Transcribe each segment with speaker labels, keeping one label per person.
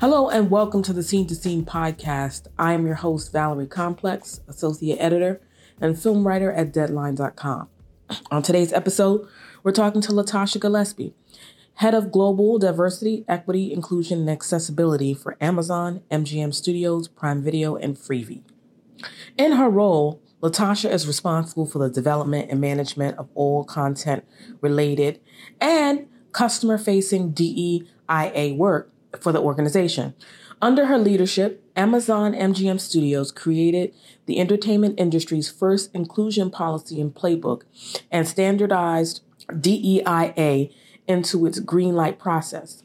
Speaker 1: Hello and welcome to the Scene to Scene podcast. I am your host, Valerie Complex, associate editor and film writer at Deadline.com. On today's episode, we're talking to Latasha Gillespie, head of global diversity, equity, inclusion, and accessibility for Amazon, MGM Studios, Prime Video, and Freevee. In her role, Latasha is responsible for the development and management of all content related and customer facing DEIA work for the organization. Under her leadership, Amazon MGM Studios created the entertainment industry's first inclusion policy and playbook and standardized DEIA into its green light process.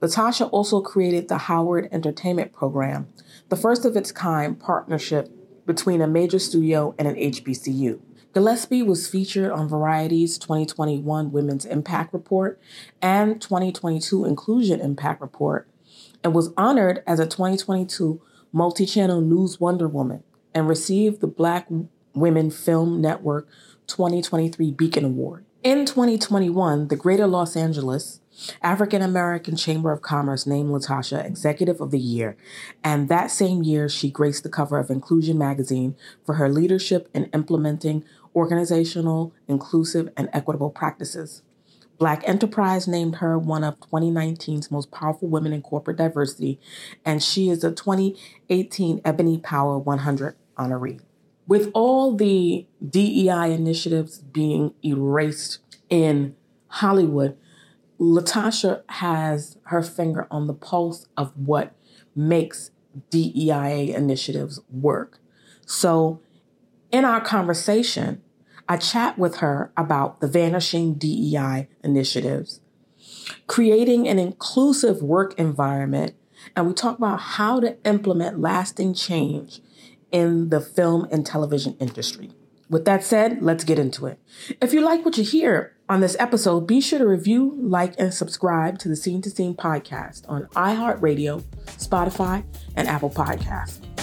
Speaker 1: Latasha also created the Howard Entertainment Program, the first of its kind partnership between a major studio and an HBCU. Gillespie was featured on Variety's 2021 Women's Impact Report and 2022 Inclusion Impact Report, and was honored as a 2022 Multi Channel News Wonder Woman and received the Black Women Film Network 2023 Beacon Award. In 2021, the Greater Los Angeles African American Chamber of Commerce named Latasha Executive of the Year, and that same year she graced the cover of Inclusion magazine for her leadership in implementing organizational, inclusive, and equitable practices. Black Enterprise named her one of 2019's most powerful women in corporate diversity, and she is a 2018 Ebony Power 100 honoree. With all the DEI initiatives being erased in Hollywood, Latasha has her finger on the pulse of what makes DEIA initiatives work. So, in our conversation, I chat with her about the Vanishing DEI initiatives, creating an inclusive work environment, and we talk about how to implement lasting change in the film and television industry. With that said, let's get into it. If you like what you hear on this episode, be sure to review, like, and subscribe to the Scene to Scene podcast on iHeartRadio, Spotify, and Apple Podcasts.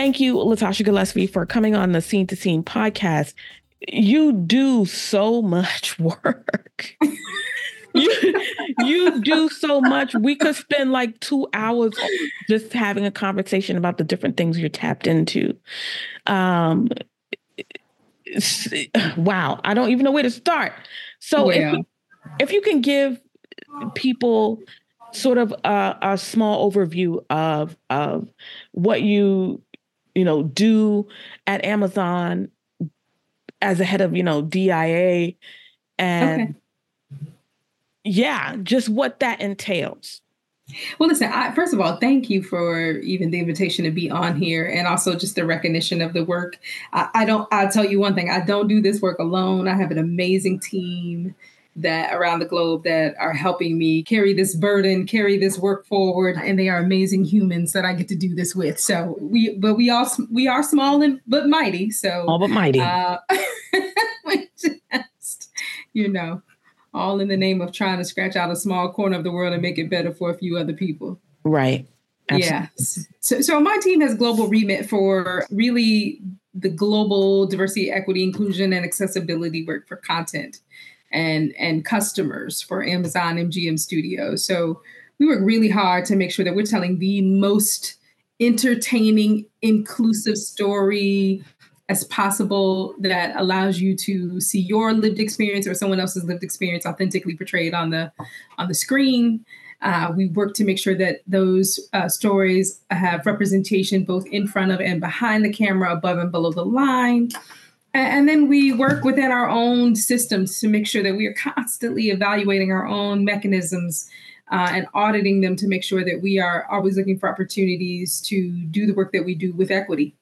Speaker 1: Thank you, Latasha Gillespie, for coming on the Scene to Scene podcast. You do so much work. you, you do so much. We could spend like two hours just having a conversation about the different things you're tapped into. Um, wow, I don't even know where to start. So if, you, if you can give people sort of a, a small overview of of what you you know, do at Amazon as a head of, you know, DIA and okay. yeah, just what that entails.
Speaker 2: Well, listen, I, first of all, thank you for even the invitation to be on here and also just the recognition of the work. I, I don't, I'll tell you one thing, I don't do this work alone. I have an amazing team that around the globe that are helping me carry this burden, carry this work forward, and they are amazing humans that I get to do this with. So we, but we all we are small and but mighty. So
Speaker 1: all but mighty. Uh,
Speaker 2: just, you know, all in the name of trying to scratch out a small corner of the world and make it better for a few other people.
Speaker 1: Right.
Speaker 2: Absolutely. Yeah. So, so my team has global remit for really the global diversity, equity, inclusion, and accessibility work for content and and customers for Amazon MGM Studios. So we work really hard to make sure that we're telling the most entertaining, inclusive story as possible that allows you to see your lived experience or someone else's lived experience authentically portrayed on the on the screen. Uh, we work to make sure that those uh, stories have representation both in front of and behind the camera, above and below the line. And then we work within our own systems to make sure that we are constantly evaluating our own mechanisms uh, and auditing them to make sure that we are always looking for opportunities to do the work that we do with equity.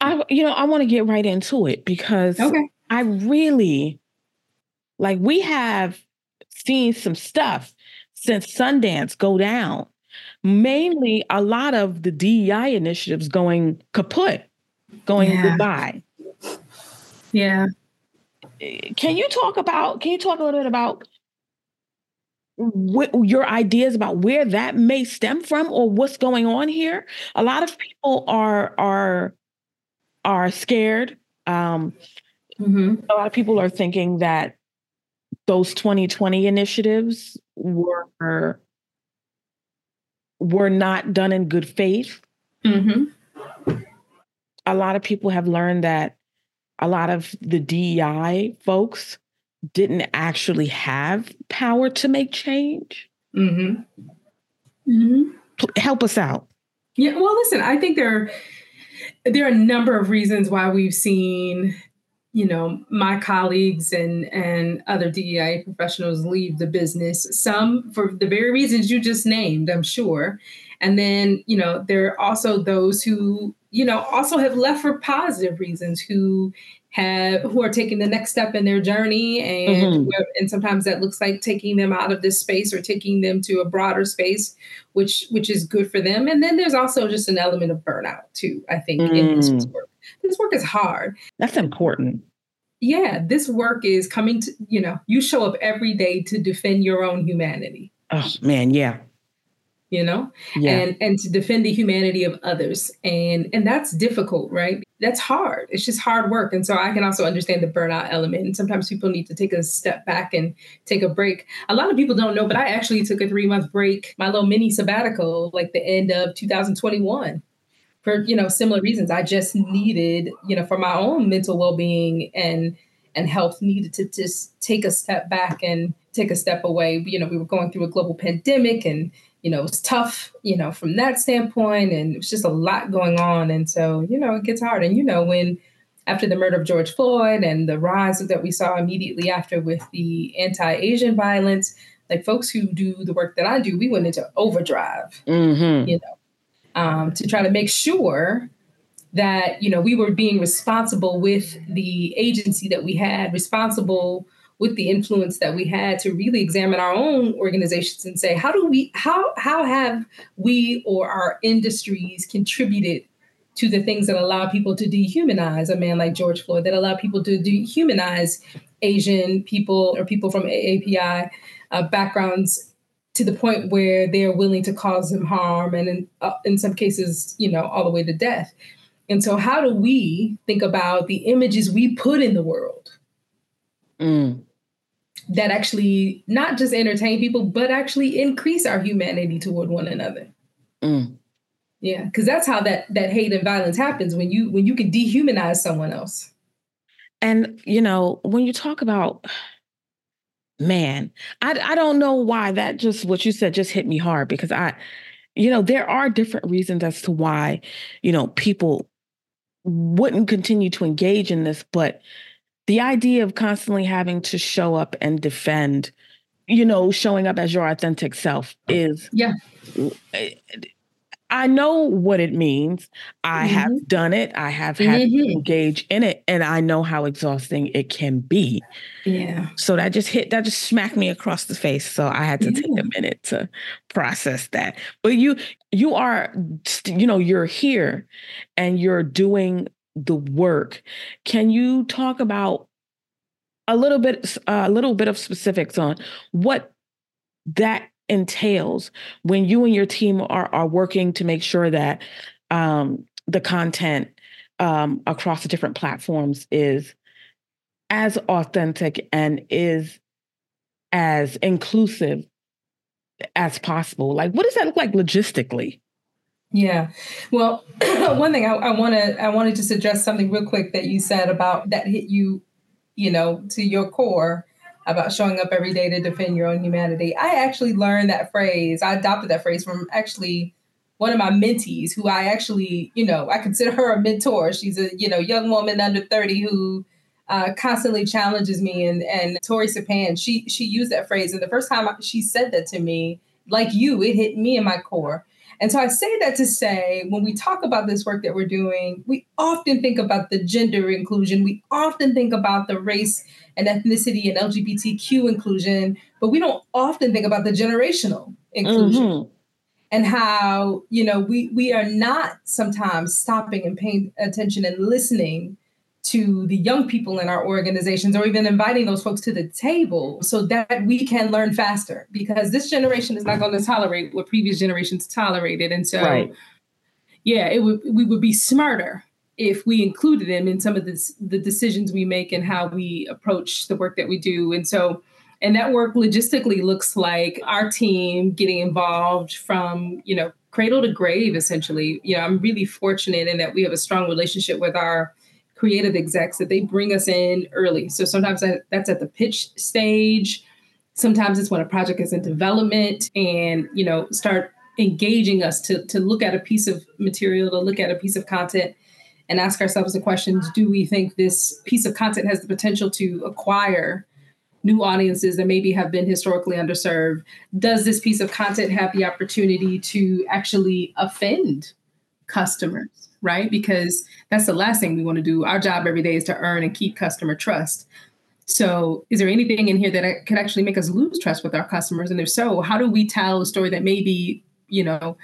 Speaker 1: I, you know, I want to get right into it because okay. I really like we have seen some stuff since Sundance go down. Mainly, a lot of the DEI initiatives going kaput, going yeah. goodbye.
Speaker 2: Yeah.
Speaker 1: Can you talk about? Can you talk a little bit about what, your ideas about where that may stem from or what's going on here? A lot of people are are are scared. Um, mm-hmm. A lot of people are thinking that those 2020 initiatives were were not done in good faith. Mm-hmm. A lot of people have learned that a lot of the DEI folks didn't actually have power to make change. Mm-hmm. Mm-hmm. Help us out.
Speaker 2: Yeah, well, listen, I think there there are a number of reasons why we've seen you know my colleagues and and other DEI professionals leave the business some for the very reasons you just named I'm sure and then you know there are also those who you know also have left for positive reasons who have who are taking the next step in their journey and mm-hmm. and sometimes that looks like taking them out of this space or taking them to a broader space which which is good for them and then there's also just an element of burnout too i think mm. in this mm. work this work is hard
Speaker 1: that's important
Speaker 2: yeah this work is coming to you know you show up every day to defend your own humanity
Speaker 1: oh man yeah
Speaker 2: you know? Yeah. and and to defend the humanity of others. And and that's difficult right? That's hard. It's just hard work. And so i can also understand the burnout element. And sometimes people need to take a step back and take a break. A lot of people don't know but i actually took a three month break my little mini sabbatical like the end of 2021 for you know similar reasons. I just needed you know for my own mental well-being and and health needed to just take a step back and take a step away. You know we were going through a global pandemic and you know, it was tough, you know, from that standpoint. And it was just a lot going on. And so, you know, it gets hard. And, you know, when after the murder of George Floyd and the rise that we saw immediately after with the anti Asian violence, like folks who do the work that I do, we went into overdrive, mm-hmm. you know, um, to try to make sure that, you know, we were being responsible with the agency that we had, responsible with the influence that we had to really examine our own organizations and say how do we how how have we or our industries contributed to the things that allow people to dehumanize a man like George Floyd, that allow people to dehumanize Asian people or people from AAPI uh, backgrounds to the point where they're willing to cause them harm and in, uh, in some cases, you know, all the way to death. And so, how do we think about the images we put in the world? Mm that actually not just entertain people, but actually increase our humanity toward one another. Mm. Yeah, because that's how that that hate and violence happens when you when you can dehumanize someone else.
Speaker 1: And you know, when you talk about man, I I don't know why that just what you said just hit me hard because I, you know, there are different reasons as to why, you know, people wouldn't continue to engage in this, but the idea of constantly having to show up and defend, you know, showing up as your authentic self is
Speaker 2: yeah.
Speaker 1: I know what it means. I mm-hmm. have done it. I have had mm-hmm. to engage in it, and I know how exhausting it can be.
Speaker 2: Yeah.
Speaker 1: So that just hit, that just smacked me across the face. So I had to yeah. take a minute to process that. But you, you are, you know, you're here, and you're doing the work. Can you talk about a little bit a little bit of specifics on what that entails when you and your team are are working to make sure that um, the content um, across the different platforms is as authentic and is as inclusive as possible. Like, what does that look like logistically?
Speaker 2: Yeah. Well, one thing I want to I wanted to suggest something real quick that you said about that hit you, you know, to your core about showing up every day to defend your own humanity. I actually learned that phrase. I adopted that phrase from actually one of my mentees who I actually, you know, I consider her a mentor. She's a, you know, young woman under 30 who uh, constantly challenges me and and Tori Sapan, she she used that phrase. And the first time she said that to me, like you, it hit me in my core. And so I say that to say, when we talk about this work that we're doing, we often think about the gender inclusion. We often think about the race and ethnicity and LGBTQ inclusion, but we don't often think about the generational inclusion. Mm-hmm. And how, you know, we we are not sometimes stopping and paying attention and listening to the young people in our organizations or even inviting those folks to the table so that we can learn faster because this generation is not going to tolerate what previous generations tolerated. And so right. yeah it would we would be smarter if we included them in some of this, the decisions we make and how we approach the work that we do. And so and that work logistically looks like our team getting involved from you know cradle to grave essentially. You know i'm really fortunate in that we have a strong relationship with our creative execs that they bring us in early. So sometimes that's at the pitch stage. Sometimes it's when a project is in development and, you know, start engaging us to, to look at a piece of material, to look at a piece of content and ask ourselves the questions, do we think this piece of content has the potential to acquire new audiences that maybe have been historically underserved? Does this piece of content have the opportunity to actually offend customers? Right? Because that's the last thing we want to do. Our job every day is to earn and keep customer trust. So, is there anything in here that could actually make us lose trust with our customers? And if so, how do we tell a story that maybe, you know,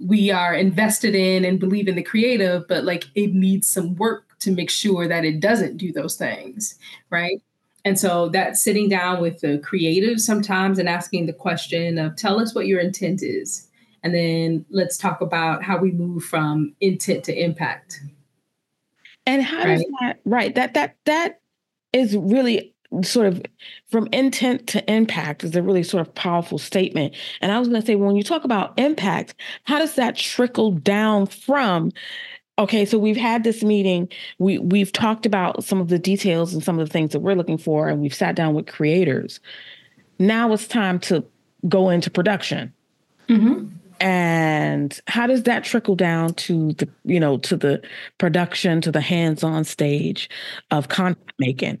Speaker 2: we are invested in and believe in the creative, but like it needs some work to make sure that it doesn't do those things, right? And so that sitting down with the creative sometimes and asking the question of tell us what your intent is and then let's talk about how we move from intent to impact.
Speaker 1: And how right? does that right that that that is really sort of from intent to impact is a really sort of powerful statement. And I was going to say, when you talk about impact, how does that trickle down from? Okay, so we've had this meeting. We we've talked about some of the details and some of the things that we're looking for, and we've sat down with creators. Now it's time to go into production. Mm-hmm and how does that trickle down to the you know to the production to the hands-on stage of content making?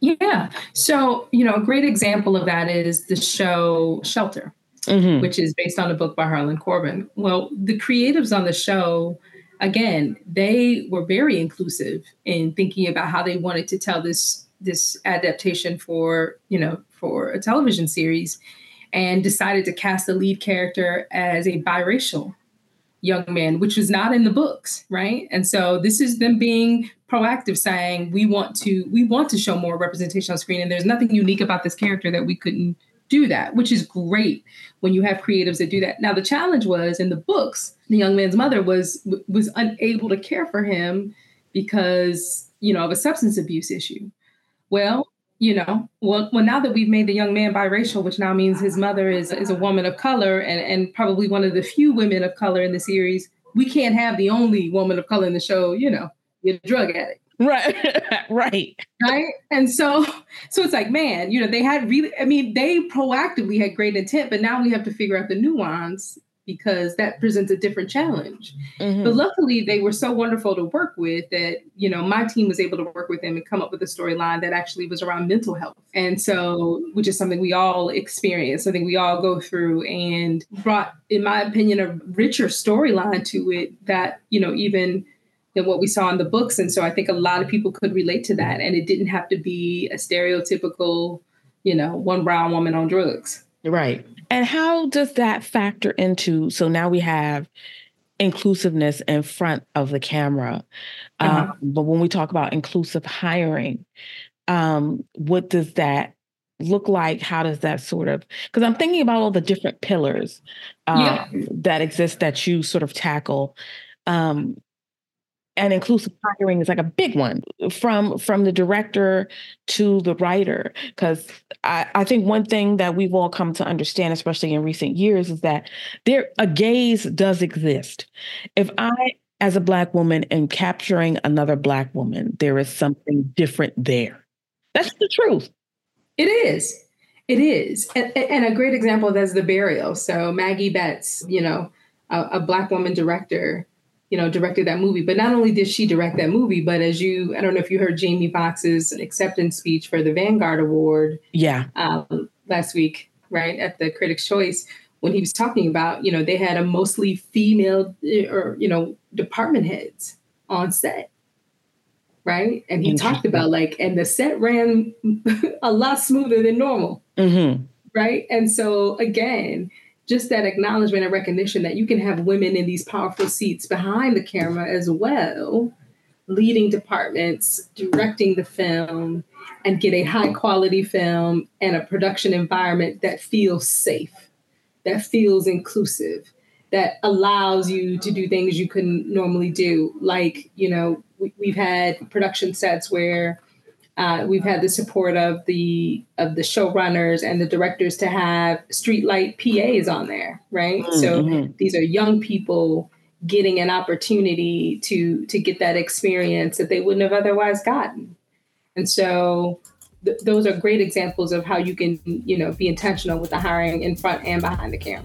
Speaker 2: Yeah. So you know a great example of that is the show shelter mm-hmm. which is based on a book by harlan coben well the creatives on the show again they were very inclusive in thinking about how they wanted to tell this this adaptation for you know for a television series and decided to cast the lead character as a biracial young man, which was not in the books, right? And so this is them being proactive, saying we want to we want to show more representation on screen, and there's nothing unique about this character that we couldn't do that, which is great when you have creatives that do that. Now the challenge was in the books, the young man's mother was was unable to care for him because you know of a substance abuse issue. Well, you know, well, well, now that we've made the young man biracial, which now means his mother is is a woman of color and and probably one of the few women of color in the series, we can't have the only woman of color in the show, you know, be a drug addict.
Speaker 1: Right. right.
Speaker 2: Right. And so so it's like, man, you know, they had really I mean, they proactively had great intent, but now we have to figure out the nuance because that presents a different challenge. Mm-hmm. But luckily, they were so wonderful to work with that, you know, my team was able to work with them and come up with a storyline that actually was around mental health. And so, which is something we all experience, something we all go through, and brought, in my opinion, a richer storyline to it that, you know, even than what we saw in the books. And so I think a lot of people could relate to that. And it didn't have to be a stereotypical, you know, one brown woman on drugs.
Speaker 1: Right. And how does that factor into? So now we have inclusiveness in front of the camera. Uh-huh. Um, but when we talk about inclusive hiring, um, what does that look like? How does that sort of, because I'm thinking about all the different pillars um, yeah. that exist that you sort of tackle. Um, and inclusive hiring is like a big one from from the director to the writer. Because I, I think one thing that we've all come to understand especially in recent years is that there a gaze does exist. If i as a black woman am capturing another black woman there is something different there. That's the truth.
Speaker 2: It is. It is. And, and a great example of that is the burial. So maggie betts you know a, a black woman director you know, directed that movie. But not only did she direct that movie, but as you, I don't know if you heard Jamie Foxx's acceptance speech for the Vanguard Award.
Speaker 1: Yeah.
Speaker 2: Um, last week, right at the Critics' Choice, when he was talking about, you know, they had a mostly female eh, or you know department heads on set, right? And he talked about like, and the set ran a lot smoother than normal,
Speaker 1: mm-hmm.
Speaker 2: right? And so again, just that acknowledgement and recognition that you can have women in these powerful seats behind the camera as well, leading departments, directing the film, and get a high quality film and a production environment that feels safe, that feels inclusive, that allows you to do things you couldn't normally do. Like, you know, we, have had production sets where uh, we've had the support of the of the showrunners and the directors to have streetlight PAs on there, right? Mm-hmm. So these are young people getting an opportunity to to get that experience that they wouldn't have otherwise gotten. And so th- those are great examples of how you can, you know, be intentional with the hiring in front and behind the camera.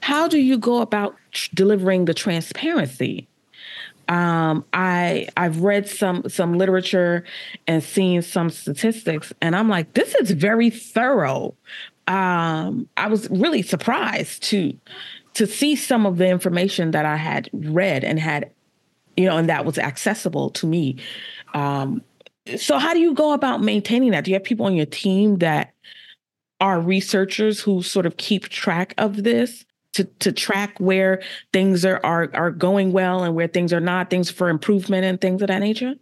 Speaker 1: How do you go about tr- delivering the transparency? Um, I I've read some some literature and seen some statistics, and I'm like, this is very thorough. Um, I was really surprised to to see some of the information that I had read and had, you know, and that was accessible to me. Um, so how do you go about maintaining that? Do you have people on your team that are researchers who sort of keep track of this? To to track where things are are are going well and where things are not, things for improvement and things of that nature?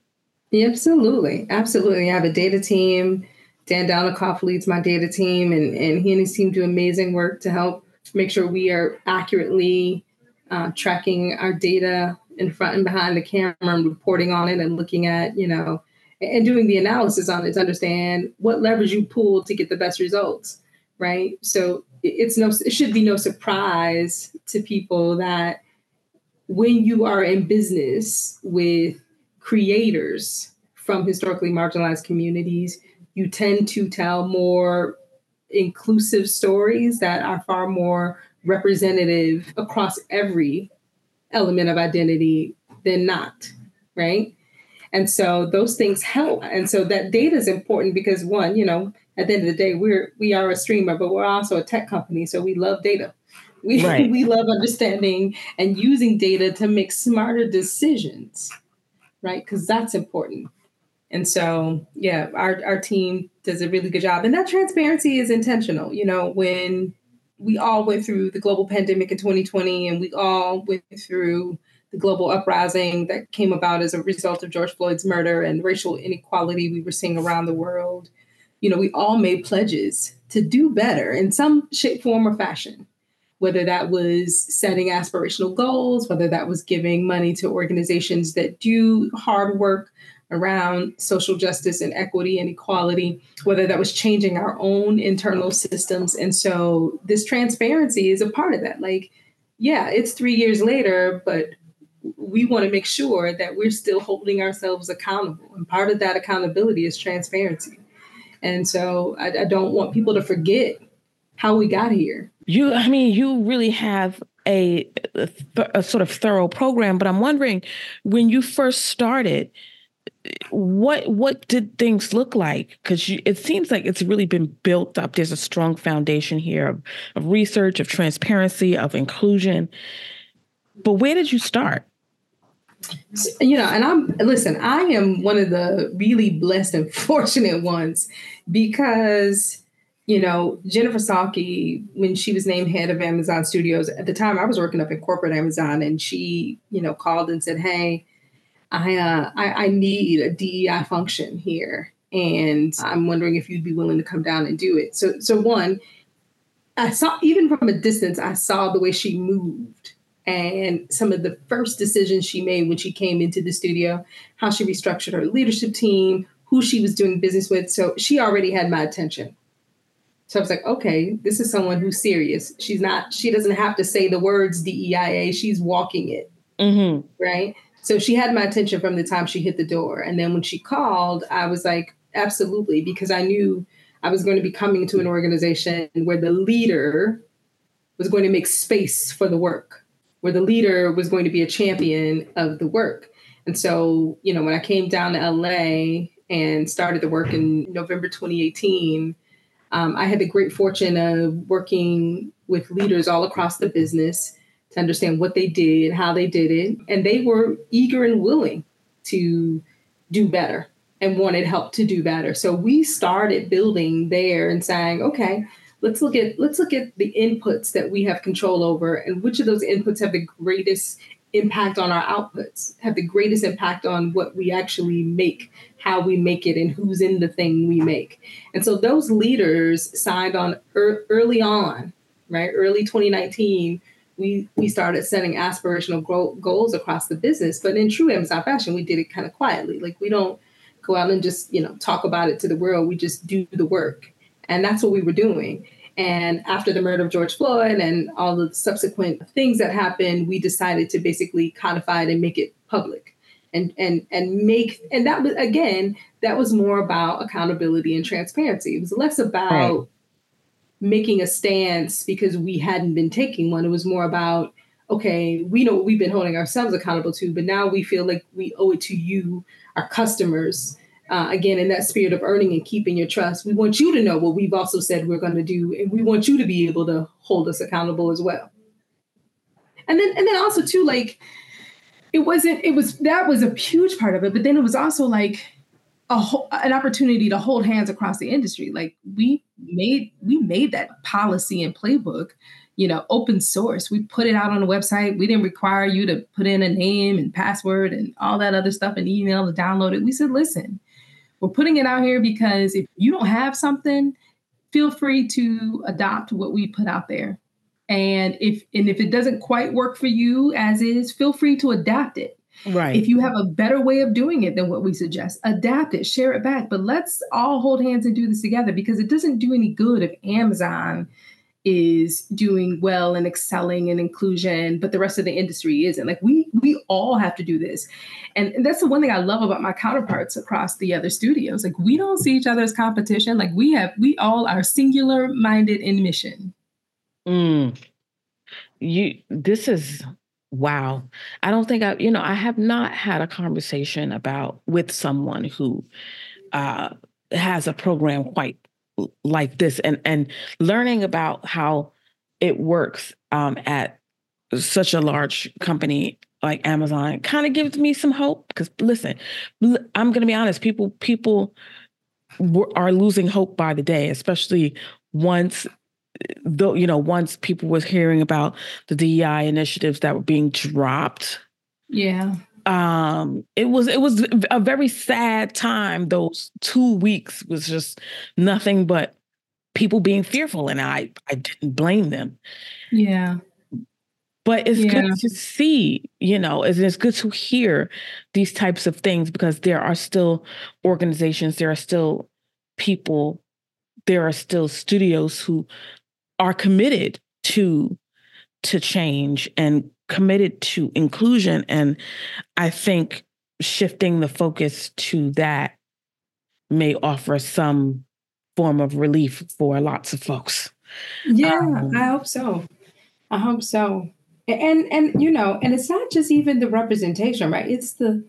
Speaker 2: Yeah, absolutely, absolutely. I have a data team. Dan Donikoff leads my data team, and and he and his team do amazing work to help make sure we are accurately uh, tracking our data in front and behind the camera and reporting on it and looking at you know and doing the analysis on it to understand what levers you pull to get the best results right so it's no it should be no surprise to people that when you are in business with creators from historically marginalized communities you tend to tell more inclusive stories that are far more representative across every element of identity than not right? And so those things help. And so that data is important because one you know at the end of the day, we're we are a streamer, but we're also a tech company, so we love data. We right. we love understanding and using data to make smarter decisions, right? Because that's important. And so, yeah, our our team does a really good job, and that transparency is intentional. You know, when we all went through the global pandemic in 2020, and we all went through the global uprising that came about as a result of George Floyd's murder and racial inequality we were seeing around the world you know, we all made pledges to do better in some shape, form, or fashion. Whether that was setting aspirational goals, whether that was giving money to organizations that do hard work around social justice and equity and equality, whether that was changing our own internal systems. And so this transparency is a part of that. Like, yeah, it's three years later, but we want to make sure that we're still holding ourselves accountable. And part of that accountability is transparency. And so I, I don't want people to forget how we got here.
Speaker 1: You, I mean, you really have a, a, a, sort of thorough program, but I'm wondering when you first started, what what did things look like? Because it seems like it's really been built up. There's a strong foundation here of, of research, of transparency, of inclusion. But where did you start?
Speaker 2: You know, and I'm listen, I am one of the really blessed and fortunate ones because you know, Jennifer Salke, when she was named head of Amazon Studios, at the time I was working up in corporate Amazon, and she, you know, called and said, "Hey, I, uh, I, I need a DEI function here." and I'm wondering if you'd be willing to come down and do it. So, so one, I saw even from a distance, I saw the way she moved and some of the first decisions she made when she came into the studio, how she restructured her leadership team, who she was doing business with. So she already had my attention. So I was like, okay, this is someone who's serious. She's not, she doesn't have to say the words DEIA, she's walking it. Mm-hmm. Right. So she had my attention from the time she hit the door. And then when she called, I was like, absolutely, because I knew I was going to be coming to an organization where the leader was going to make space for the work, where the leader was going to be a champion of the work. And so, you know, when I came down to LA and started the work in November 2018, um, I had the great fortune of working with leaders all across the business to understand what they did, how they did it, and they were eager and willing to do better and wanted help to do better. So we started building there and saying, okay, let's look at let's look at the inputs that we have control over and which of those inputs have the greatest impact on our outputs, have the greatest impact on what we actually make, how we make it, and who's in the thing we make. And so those leaders signed on er- early on, right? Early 2019 we we started setting aspirational go- goals across the business. But in true Amazon fashion, we did it kind of quietly. Like we don't go out and just you know talk about it to the world. We just do the work, and that's what we were doing. And after the murder of George Floyd and all the subsequent things that happened, we decided to basically codify it and make it public. And, and and make and that was again that was more about accountability and transparency. It was less about right making a stance because we hadn't been taking one. It was more about, okay, we know what we've been holding ourselves accountable to, but now we feel like we owe it to you, our customers. Uh, again, in that spirit of earning and keeping your trust, we want you to know what we've also said we're going to do, and we want you to be able to hold us accountable as well. And then, and then also too, like it wasn't. It was that was a huge part of it, but then it was also like a an opportunity to hold hands across the industry. Like we made we made that policy and playbook, you know, open source. We put it out on the website. We didn't require you to put in a name and password and all that other stuff and email to download it. We said, listen, we're putting it out here because if you don't have something, feel free to adopt what we put out there. And if and if it doesn't quite work for you as is, feel free to adapt it
Speaker 1: Right.
Speaker 2: If you have a better way of doing it than what we suggest, adapt it, share it back. But let's all hold hands and do this together because it doesn't do any good if Amazon is doing well and excelling in inclusion, but the rest of the industry isn't. Like we we all have to do this. And, and that's the one thing I love about my counterparts across the other studios. Like we don't see each other as competition. Like we have we all are singular minded in mission.
Speaker 1: Mm. You this is Wow. I don't think I, you know, I have not had a conversation about with someone who uh, has a program quite like this and and learning about how it works um, at such a large company like Amazon kind of gives me some hope because listen, I'm going to be honest, people people are losing hope by the day, especially once though you know once people was hearing about the DEI initiatives that were being dropped.
Speaker 2: Yeah
Speaker 1: um it was it was a very sad time. Those 2 weeks was just nothing but people being fearful and I I didn't blame them.
Speaker 2: Yeah.
Speaker 1: But it's yeah. good to see, you know, it's, it's good to hear these types of things because there are still organizations, there are still people, there are still studios who are committed to to change and committed to inclusion and i think shifting the focus to that may offer some form of relief for lots of folks.
Speaker 2: Yeah um, i hope so. I hope so. And and you know and it's not just even the representation right? It's the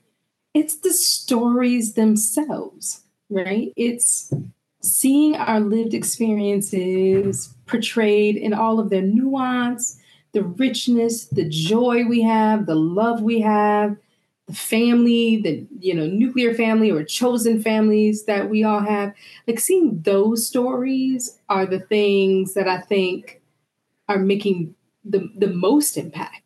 Speaker 2: it's the stories themselves right? It's seeing our lived experiences portrayed in all of their nuance, the richness, the joy we have, the love we have, the family, the you know nuclear family or chosen families that we all have. Like seeing those stories are the things that I think are making the, the most impact.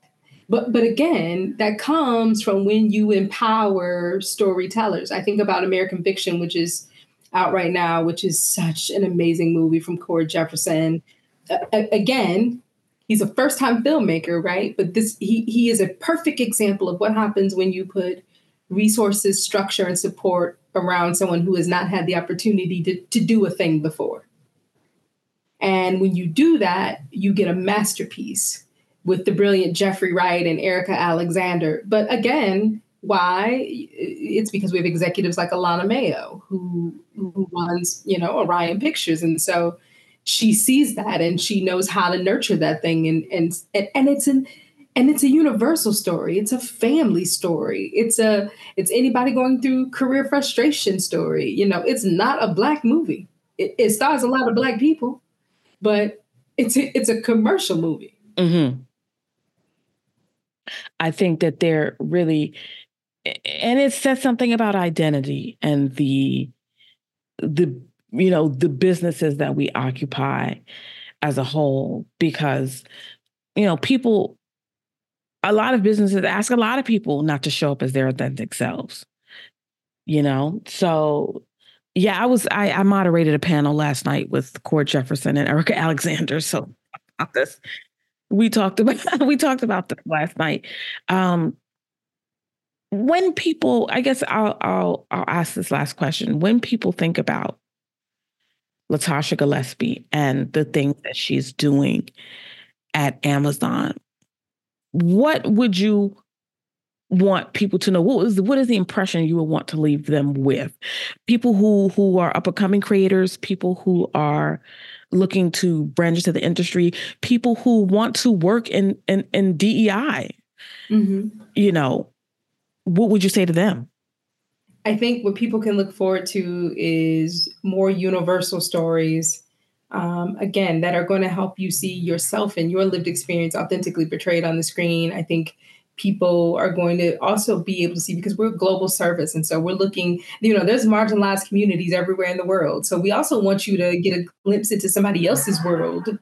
Speaker 2: But but again, that comes from when you empower storytellers. I think about American fiction, which is out right now, which is such an amazing movie from Cord Jefferson. Uh, again, he's a first-time filmmaker, right? But this he he is a perfect example of what happens when you put resources, structure, and support around someone who has not had the opportunity to, to do a thing before. And when you do that, you get a masterpiece with the brilliant Jeffrey Wright and Erika Alexander. But again, why? It's because we have executives like Alana Mayo who who runs, you know, Orion Pictures. And so she sees that and she knows how to nurture that thing. And and and it's an and it's a universal story. It's a family story. It's a it's anybody going through career frustration story. You know it's not a black movie. It, it stars a lot of black people but it's a, it's a commercial movie.
Speaker 1: Mm-hmm. i think that they're really and it says something about identity and the the you know the businesses that we occupy as a whole because you know people a lot of businesses ask a lot of people not to show up as their authentic selves you know? So yeah i was i, I moderated a panel last night with cord jefferson and Erika alexander so about this. We talked about we talked about this last night. Um when people i guess i'll i'll i'll ask this last question. When people think about latasha gillespie and the things that she's doing at amazon. What would you want people to know? What is what is the impression you would want to leave them with? People who who are up and coming creators people who are looking to branch into the industry people who want to work in in, in dei mm-hmm. you know what would you say to them
Speaker 2: i think what people can look forward to is more universal stories um, again, that are going to help you see yourself and your lived experience authentically portrayed on the screen. I think people are going to also be able to see because we're a global service and so we're looking you know there's marginalized communities everywhere in the world so we also want you to get a glimpse into somebody else's world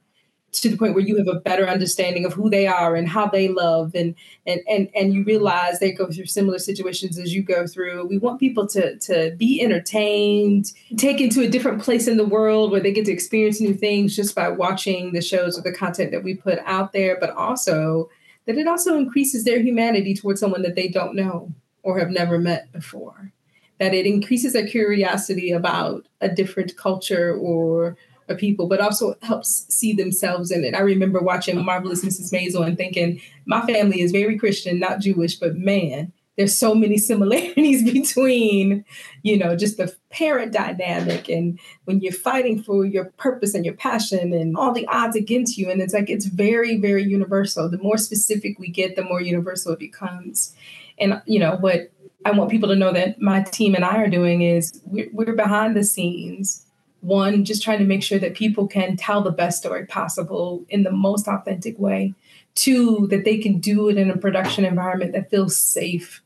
Speaker 2: to the point where you have a better understanding of who they are and how they love and and and and you realize they go through similar situations as you go through. We want people to to be entertained taken to a different place in the world where they get to experience new things just by watching the shows or the content that we put out there but also that it also increases their humanity towards someone that they don't know or have never met before. That it increases their curiosity about a different culture or people, but also helps see themselves in it. I remember watching Marvelous Mrs. Maisel and thinking, my family is very Christian, not Jewish, but man, there's so many similarities between, you know, just the parent dynamic and when you're fighting for your purpose and your passion and all the odds against you. And it's like, it's very, very universal. The more specific we get, the more universal it becomes. And, you know, what I want people to know that my team and I are doing is we're, we're behind the scenes one just trying to make sure that people can tell the best story possible in the most authentic way. Two that they can do it in a production environment that feels safe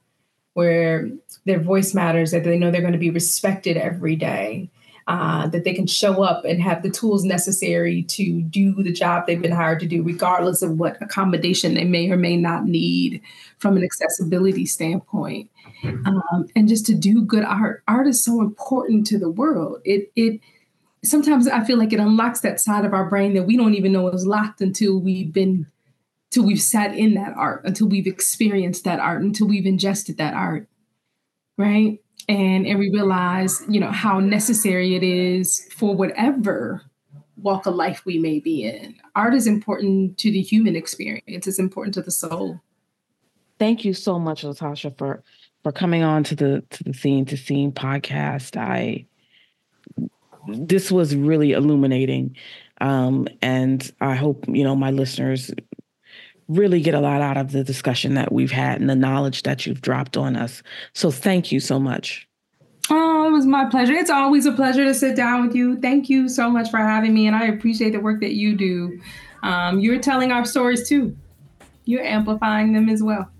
Speaker 2: where their voice matters that they know they're going to be respected every day uh, that they can show up and have the tools necessary to do the job they've been hired to do regardless of what accommodation they may or may not need from an accessibility standpoint. Um, and just to do good art. Art is so important to the world. It it sometimes I feel like it unlocks that side of our brain that we don't even know is locked until we've been until we've sat in that art, until we've experienced that art, until we've ingested that art. Right. And and we realize, you know, how necessary it is for whatever walk of life we may be in. Art is important to the human experience. It's important to the soul.
Speaker 1: Thank you so much, Latasha, for for coming on to the to the scene to scene podcast. I this was really illuminating. Um, and I hope, you know, my listeners really get a lot out of the discussion that we've had and the knowledge that you've dropped on us. So thank you so much.
Speaker 2: Oh, it was my pleasure. It's always a pleasure to sit down with you. Thank you so much for having me. And I appreciate the work that you do. Um, you're telling our stories too, you're amplifying them as well.